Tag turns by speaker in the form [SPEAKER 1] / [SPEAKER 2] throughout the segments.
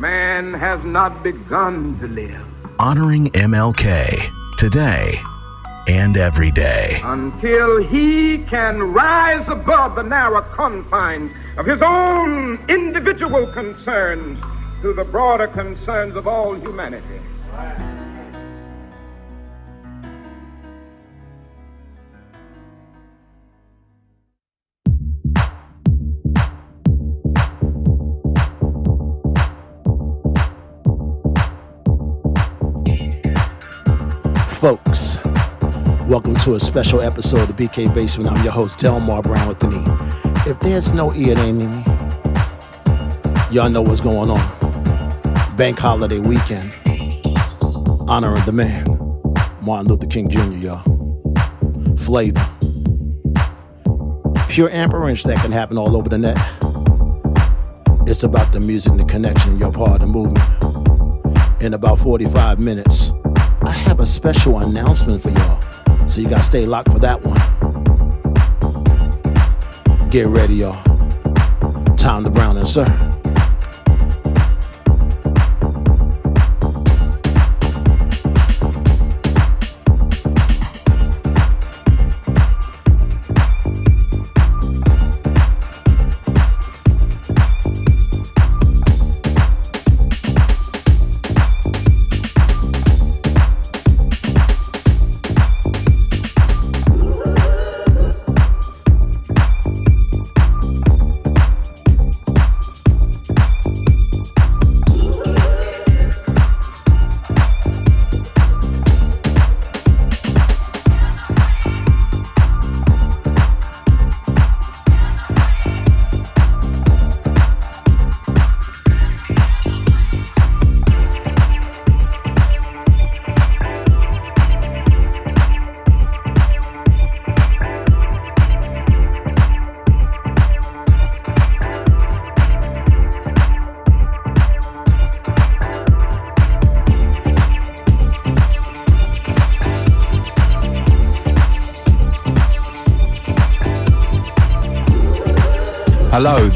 [SPEAKER 1] man has not begun to live.
[SPEAKER 2] Honoring MLK today and every day.
[SPEAKER 1] Until he can rise above the narrow confines of his own individual concerns to the broader concerns of all humanity.
[SPEAKER 3] Folks. Welcome to a special episode of the BK Basement. I'm your host, Delmar Brown with the knee. If there's no E, it ain't me. Y'all know what's going on. Bank holiday weekend. Honoring the man, Martin Luther King Jr., y'all. Flavor. Pure amperage that can happen all over the net. It's about the music and the connection. You're part of the movement. In about 45 minutes, have a special announcement for y'all. So you gotta stay locked for that one. Get ready, y'all. Time to brown and sir.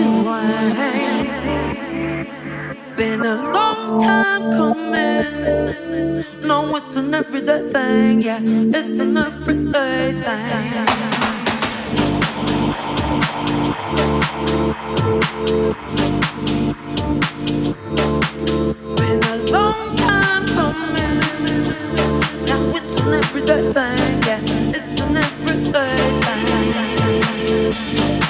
[SPEAKER 4] rewind. Been a long time coming. No, it's an everyday thing. Yeah, it's an everyday thing. Been
[SPEAKER 5] a
[SPEAKER 6] long time coming. Now it's an everyday thing. Yeah, it's an everyday thing.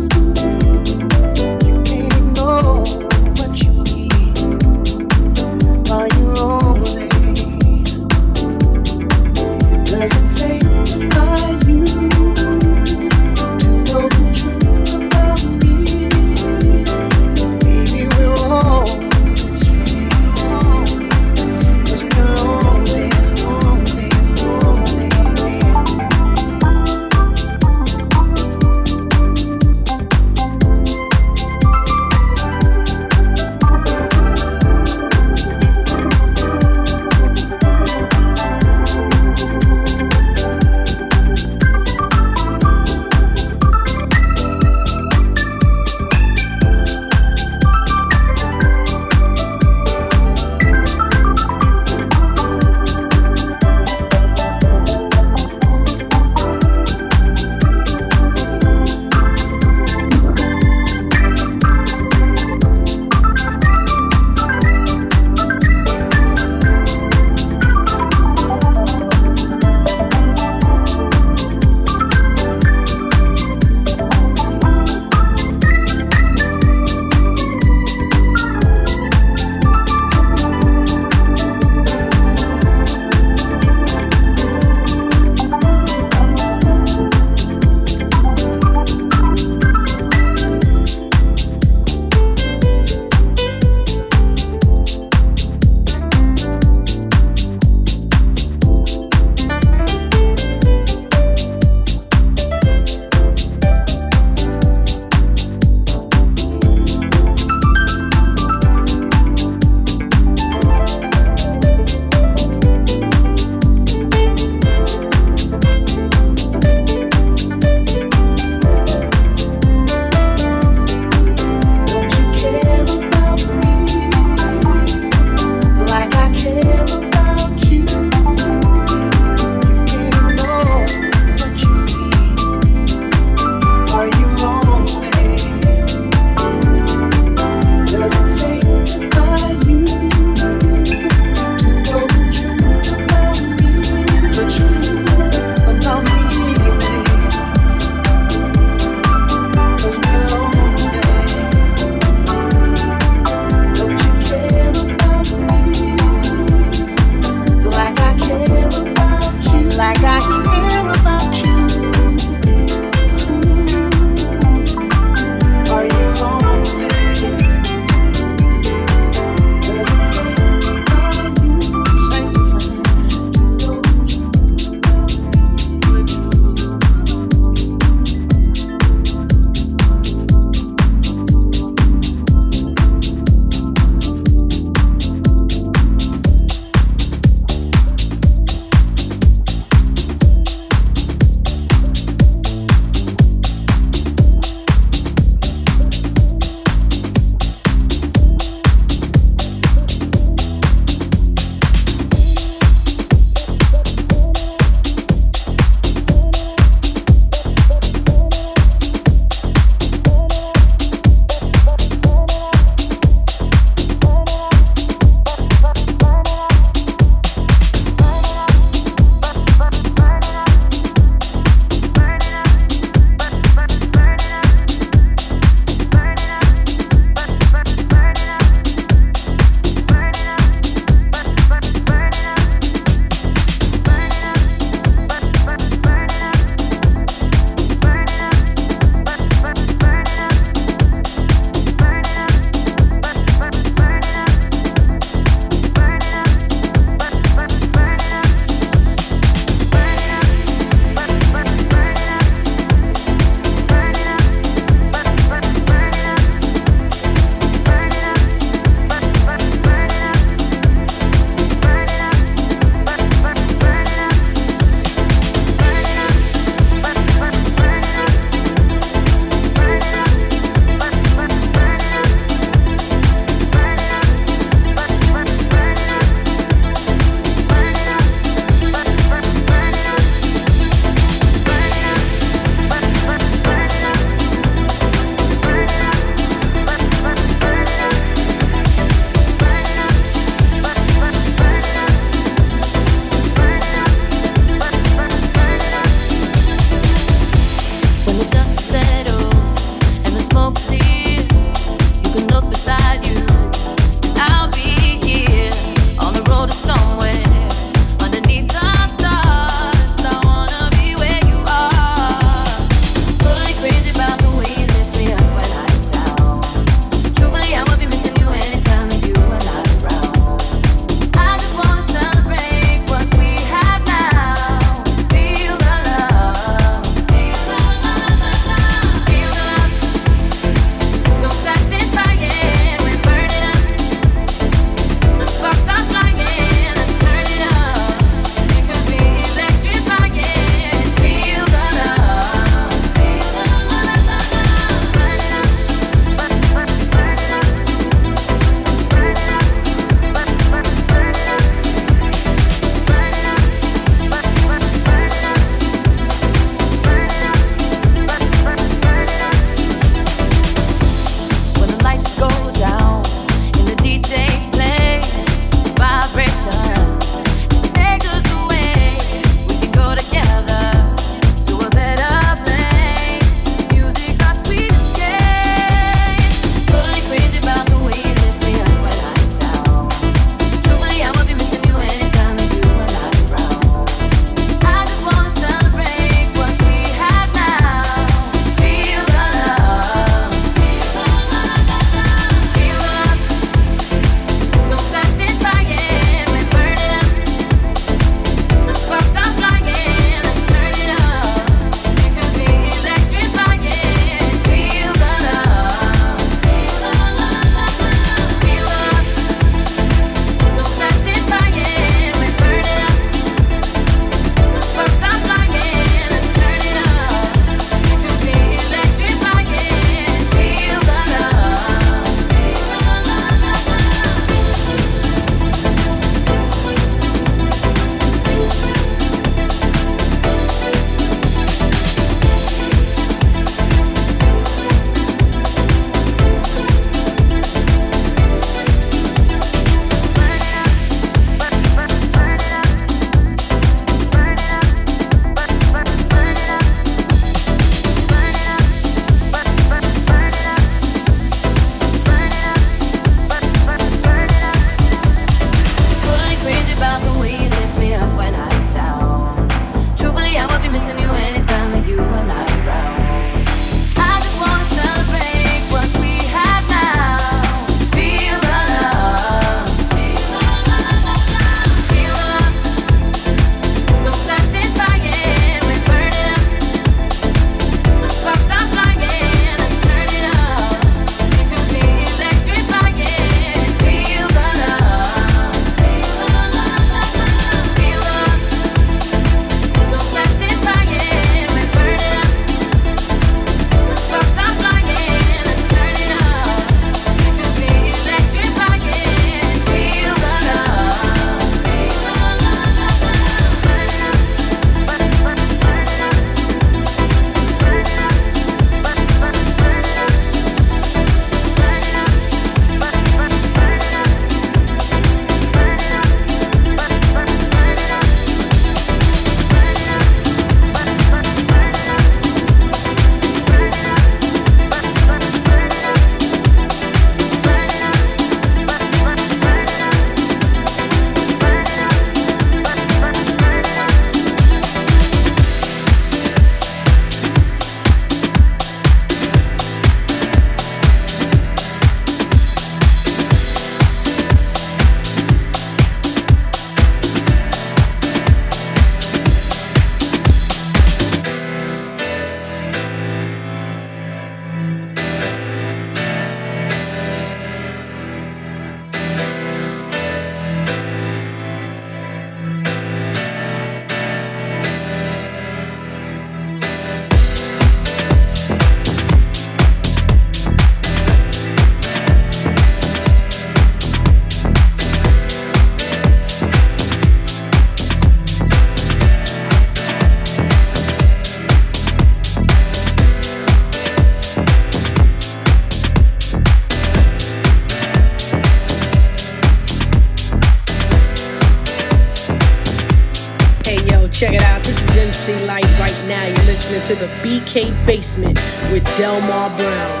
[SPEAKER 6] The Basement with Delmar Brown.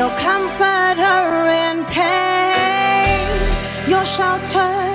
[SPEAKER 6] You'll comfort her in pain. You'll shelter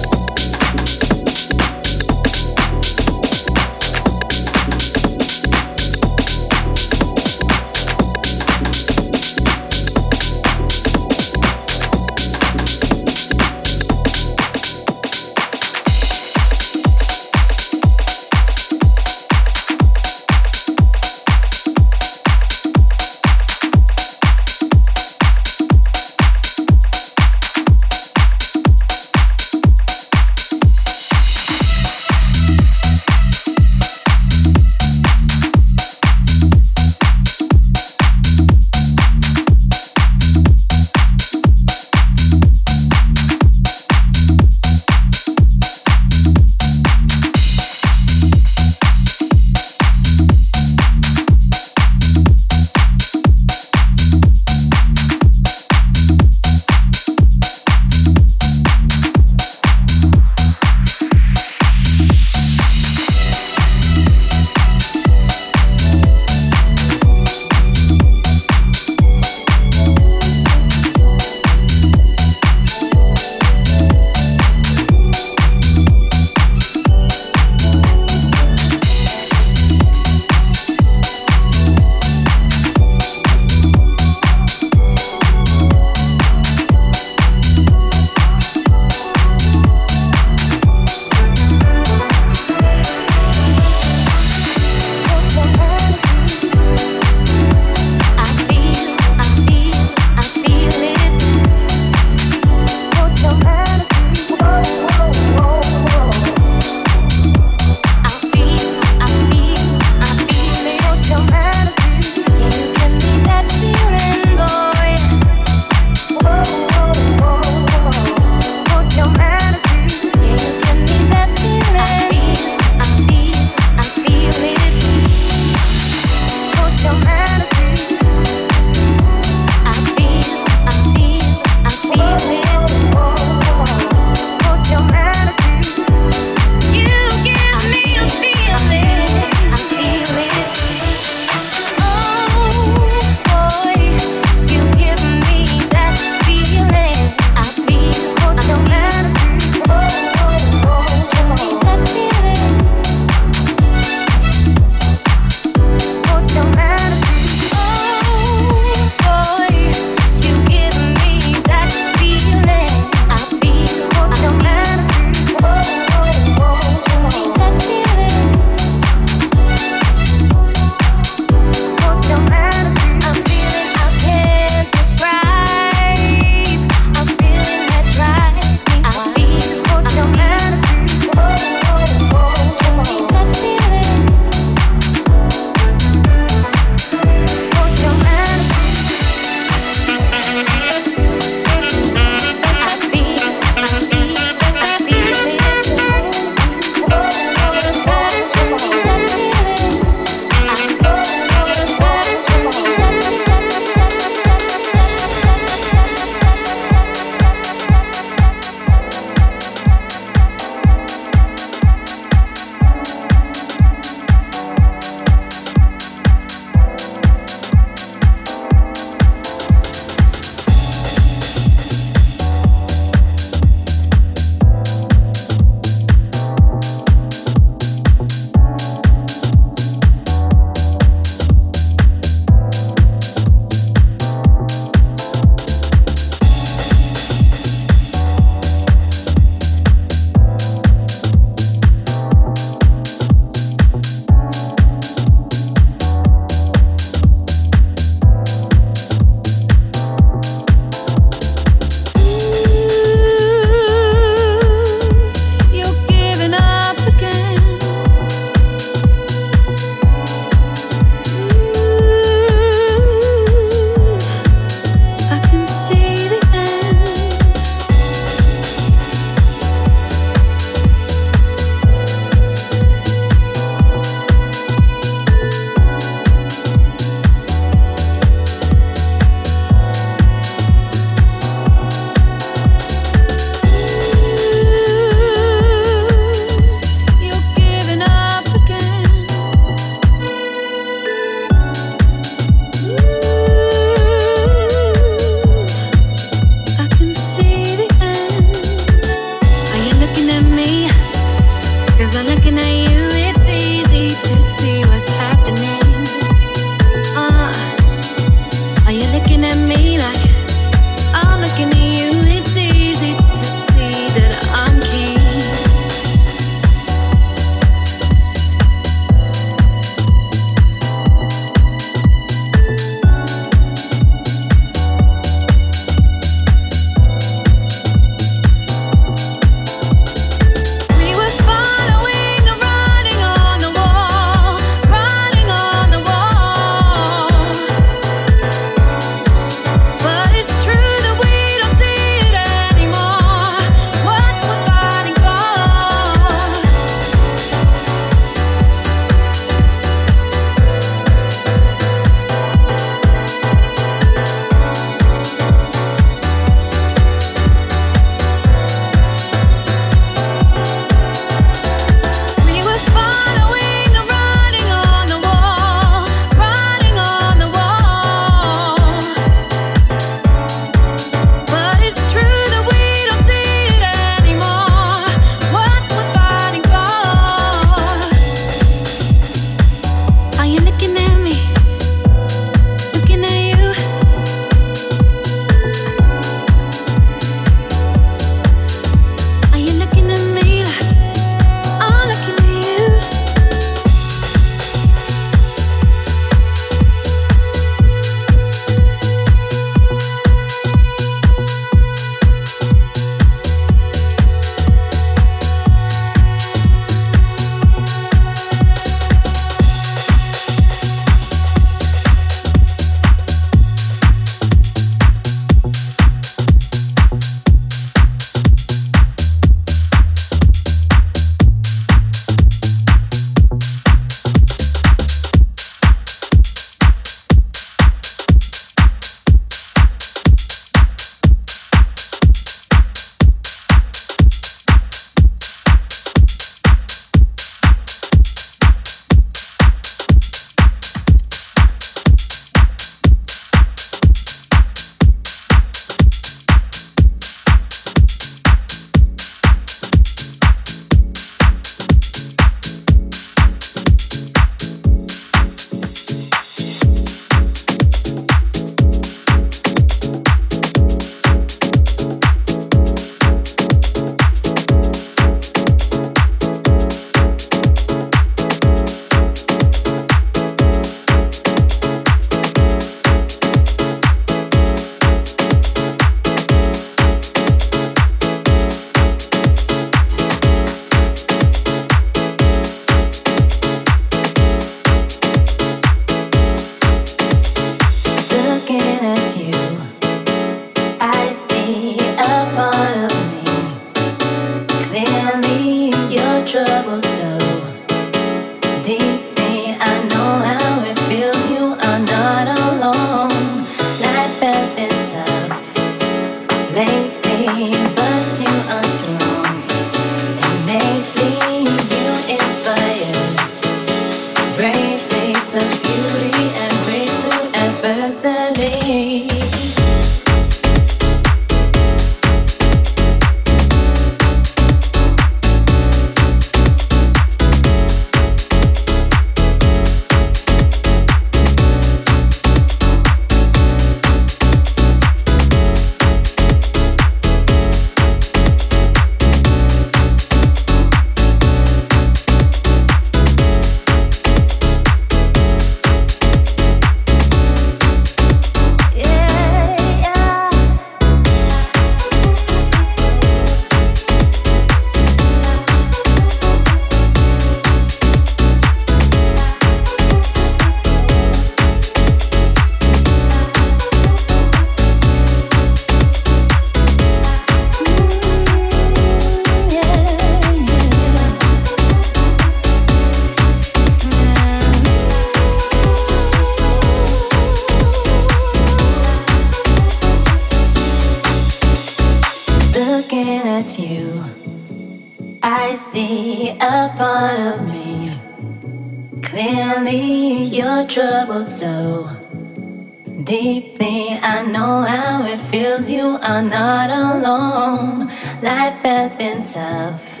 [SPEAKER 6] you are not alone. Life has been tough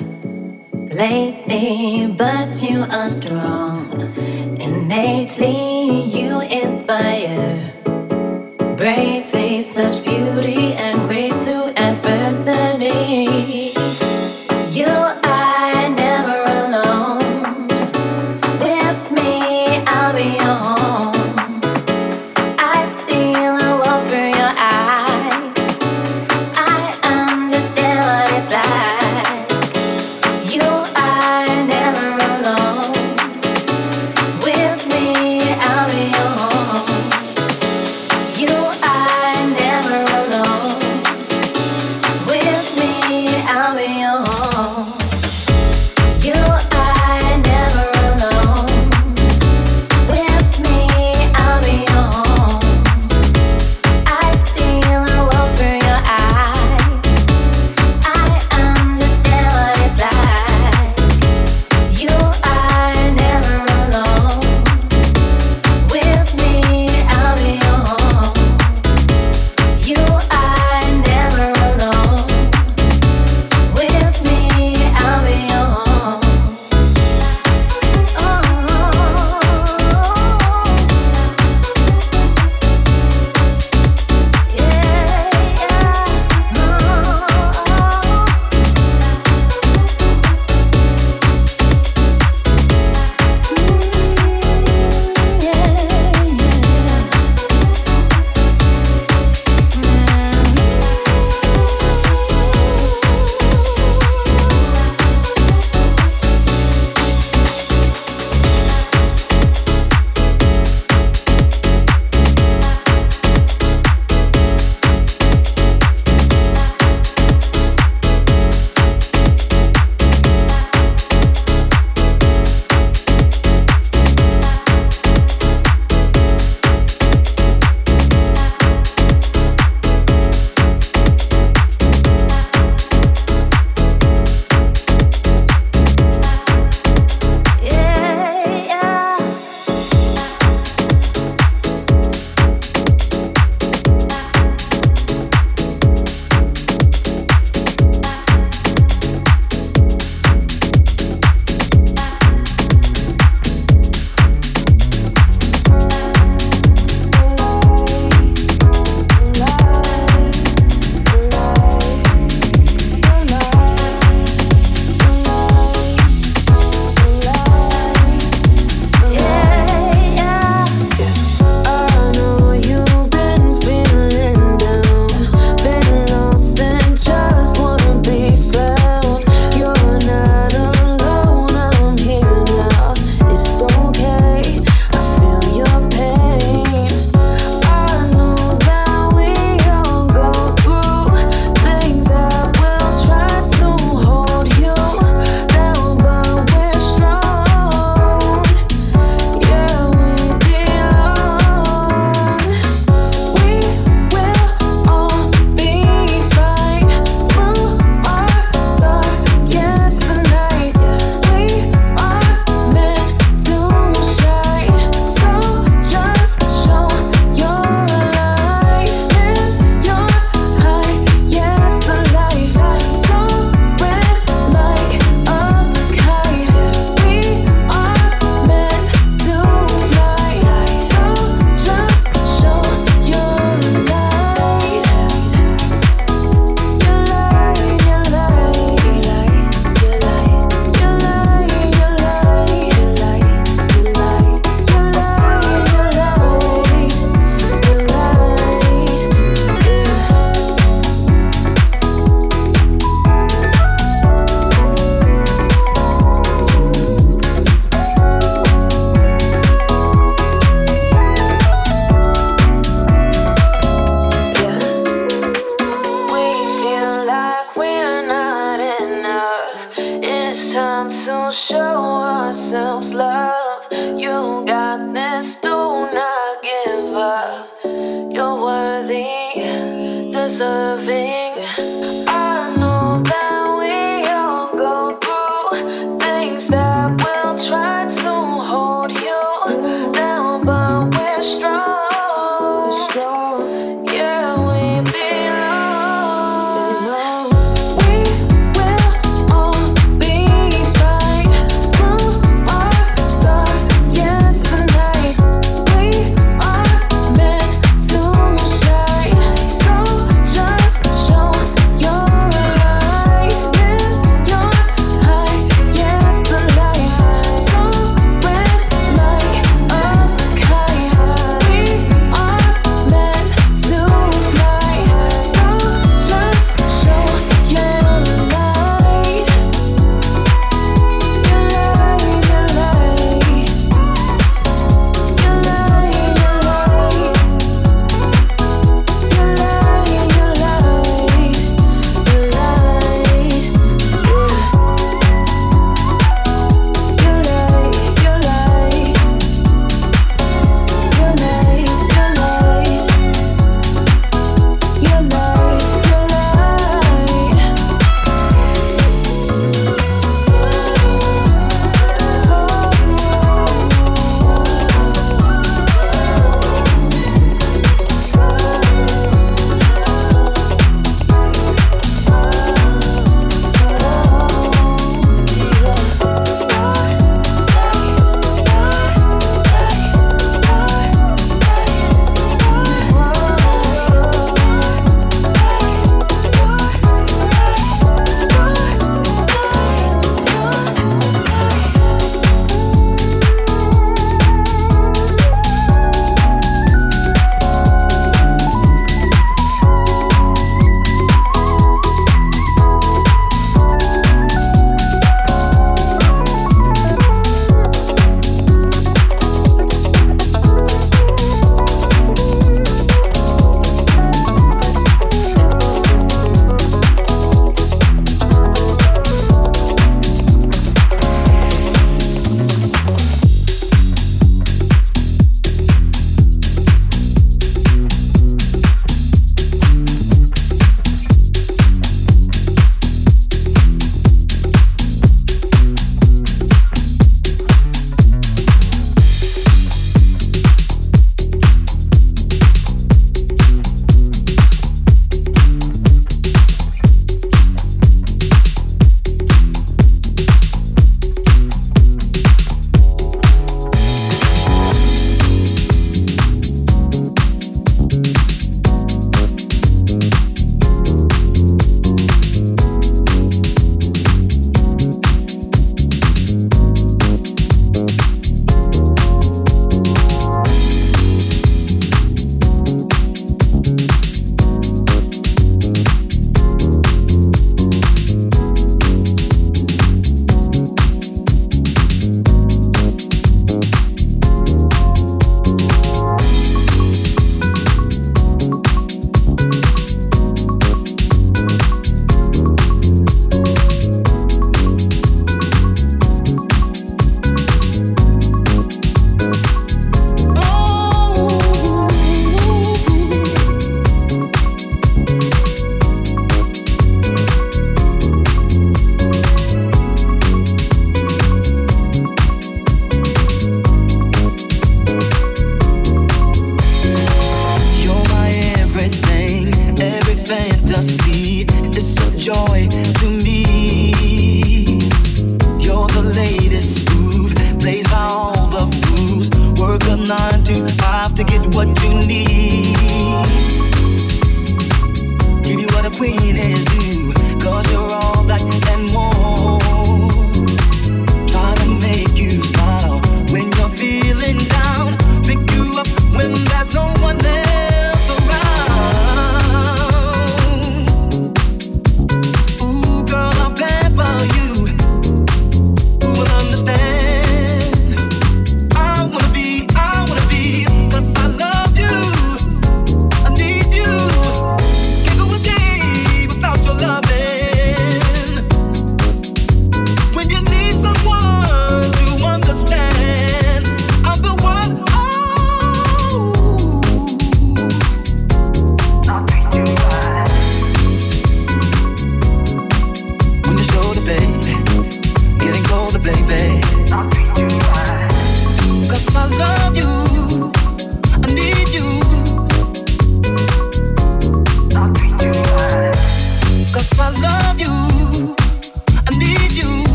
[SPEAKER 6] lately, but you are strong. Innately, you inspire brave.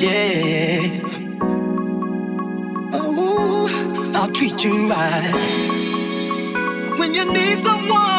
[SPEAKER 6] yeah. Oh,
[SPEAKER 3] I'll treat you right when you need someone.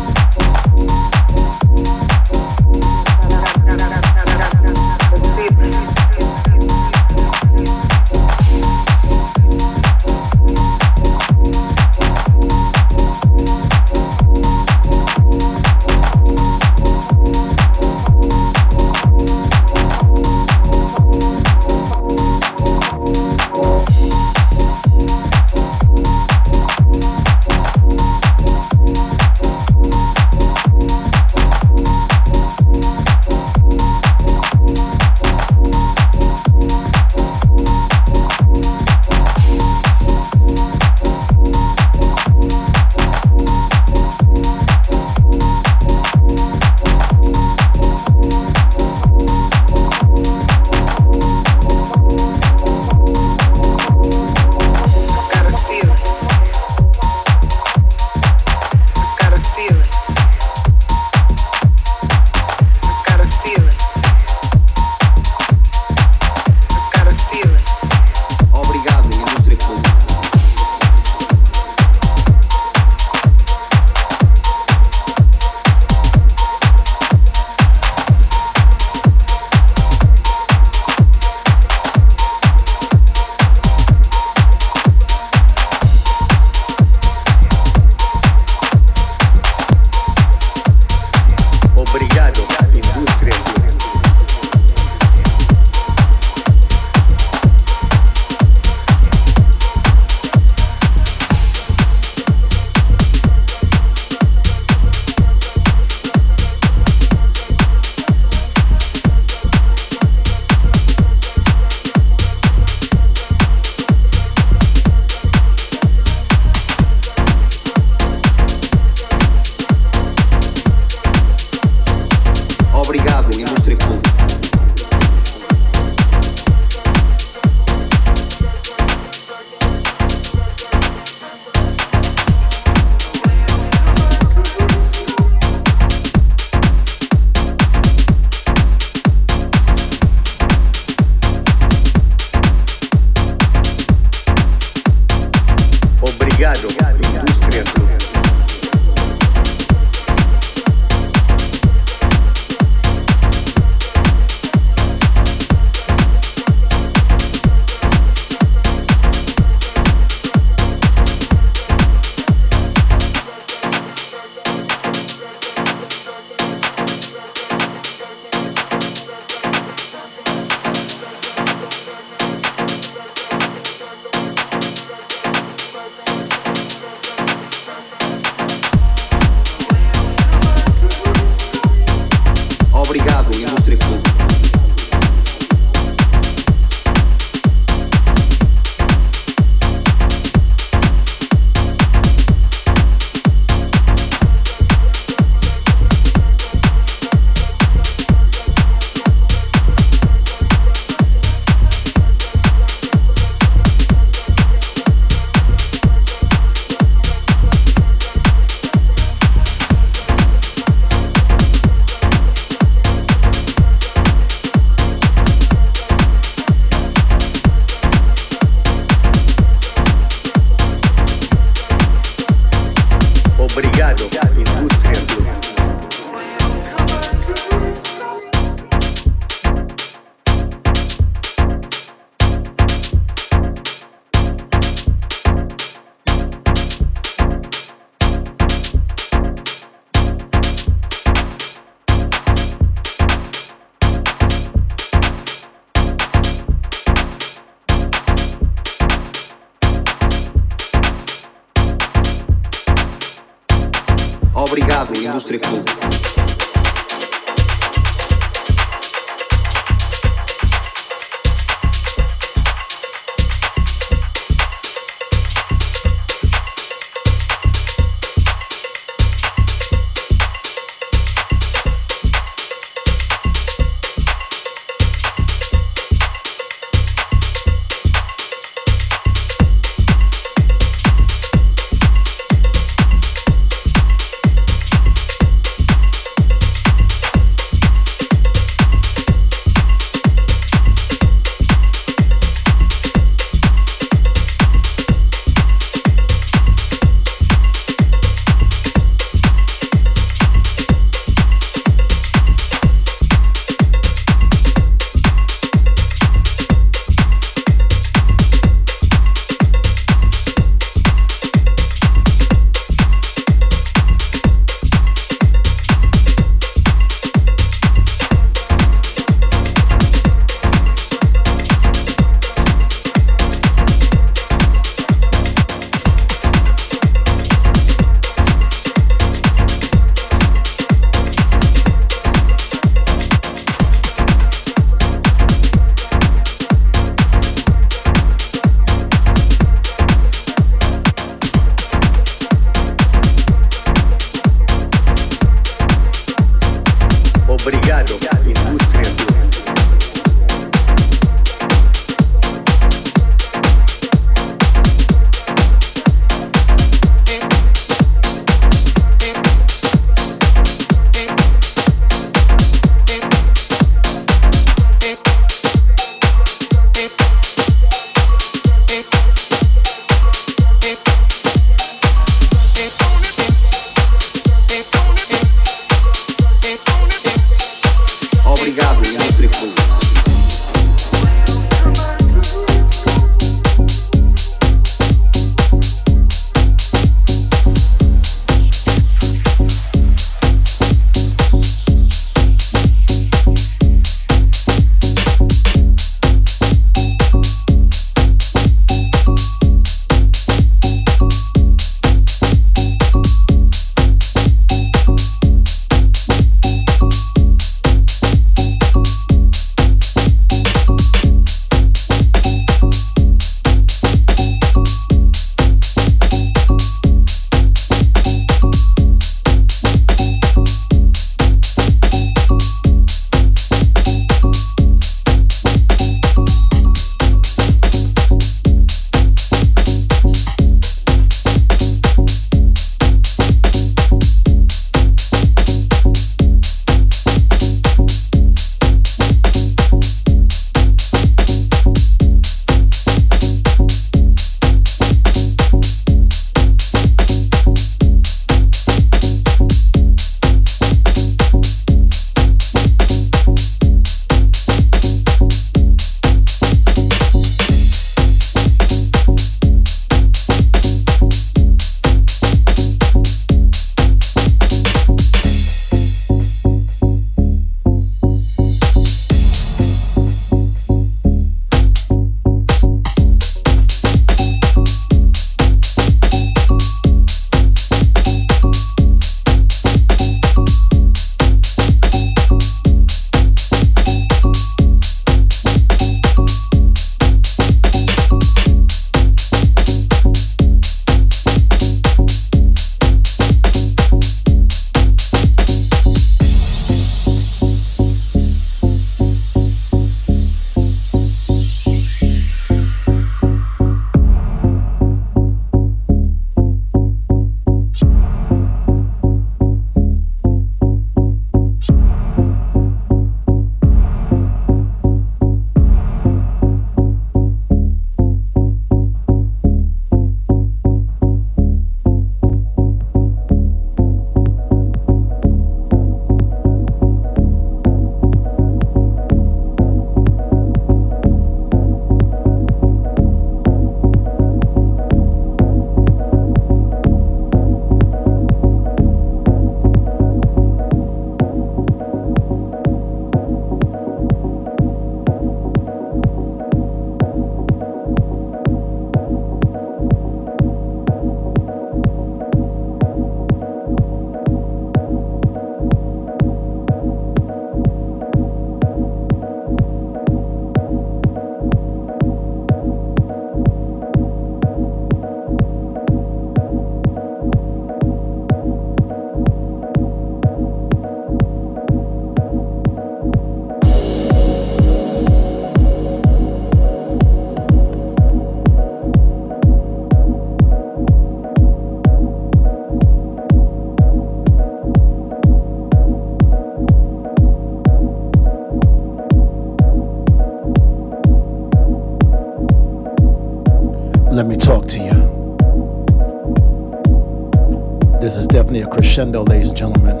[SPEAKER 3] Crescendo, ladies and gentlemen.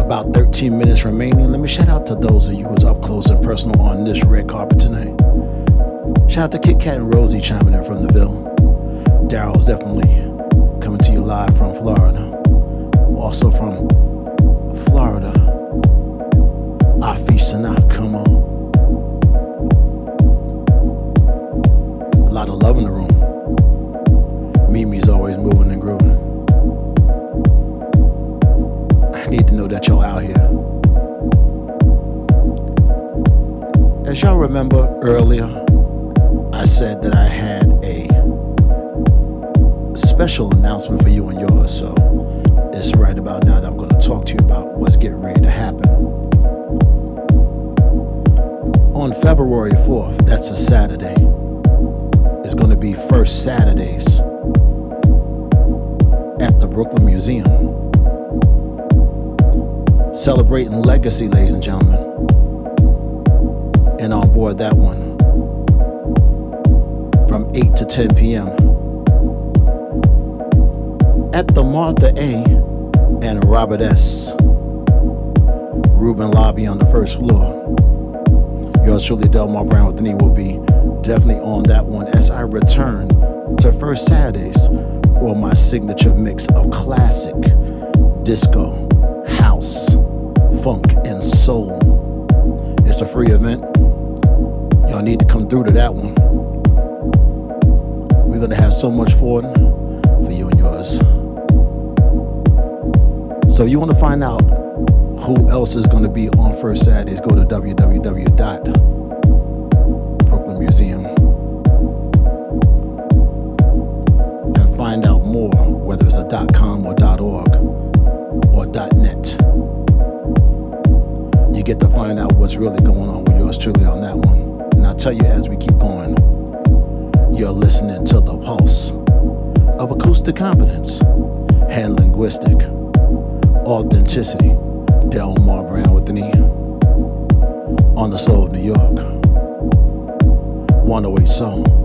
[SPEAKER 3] About 13 minutes remaining. Let me shout out to those of you who's up close and personal on this red carpet tonight. Shout out to Kit Kat and Rosie chiming in from the Ville. Daryl's definitely coming to you live from Florida. Also from Florida. Afi come on. A lot of love in the room. Mimi's always moving and grooving. Need to know that y'all out here. As y'all remember earlier, I said that I had a special announcement for you and yours, so it's right about now that I'm going to talk to you about what's getting ready to happen. On February 4th, that's a Saturday, it's going to be First Saturdays at the Brooklyn Museum. Celebrating legacy, ladies and gentlemen. And on board that one from 8 to 10 p.m. At the Martha A. and Robert S. Rubin Lobby on the first floor. Yours truly, Delmar Brown with the knee will be definitely on that one as I return to First Saturdays for my signature mix of classic disco, house, funk, and soul. It's a free event. Y'all need to come through to that one. We're gonna have so much fun for you and yours. So you want to find out who else is gonna be on First Saturdays, go to www.brooklyn authenticity. Delmar Brown with the knee on the soul of New York. 108 Soul.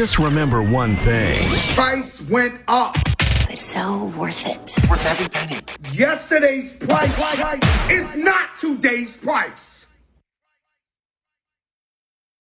[SPEAKER 2] Just remember one thing.
[SPEAKER 7] Price went up.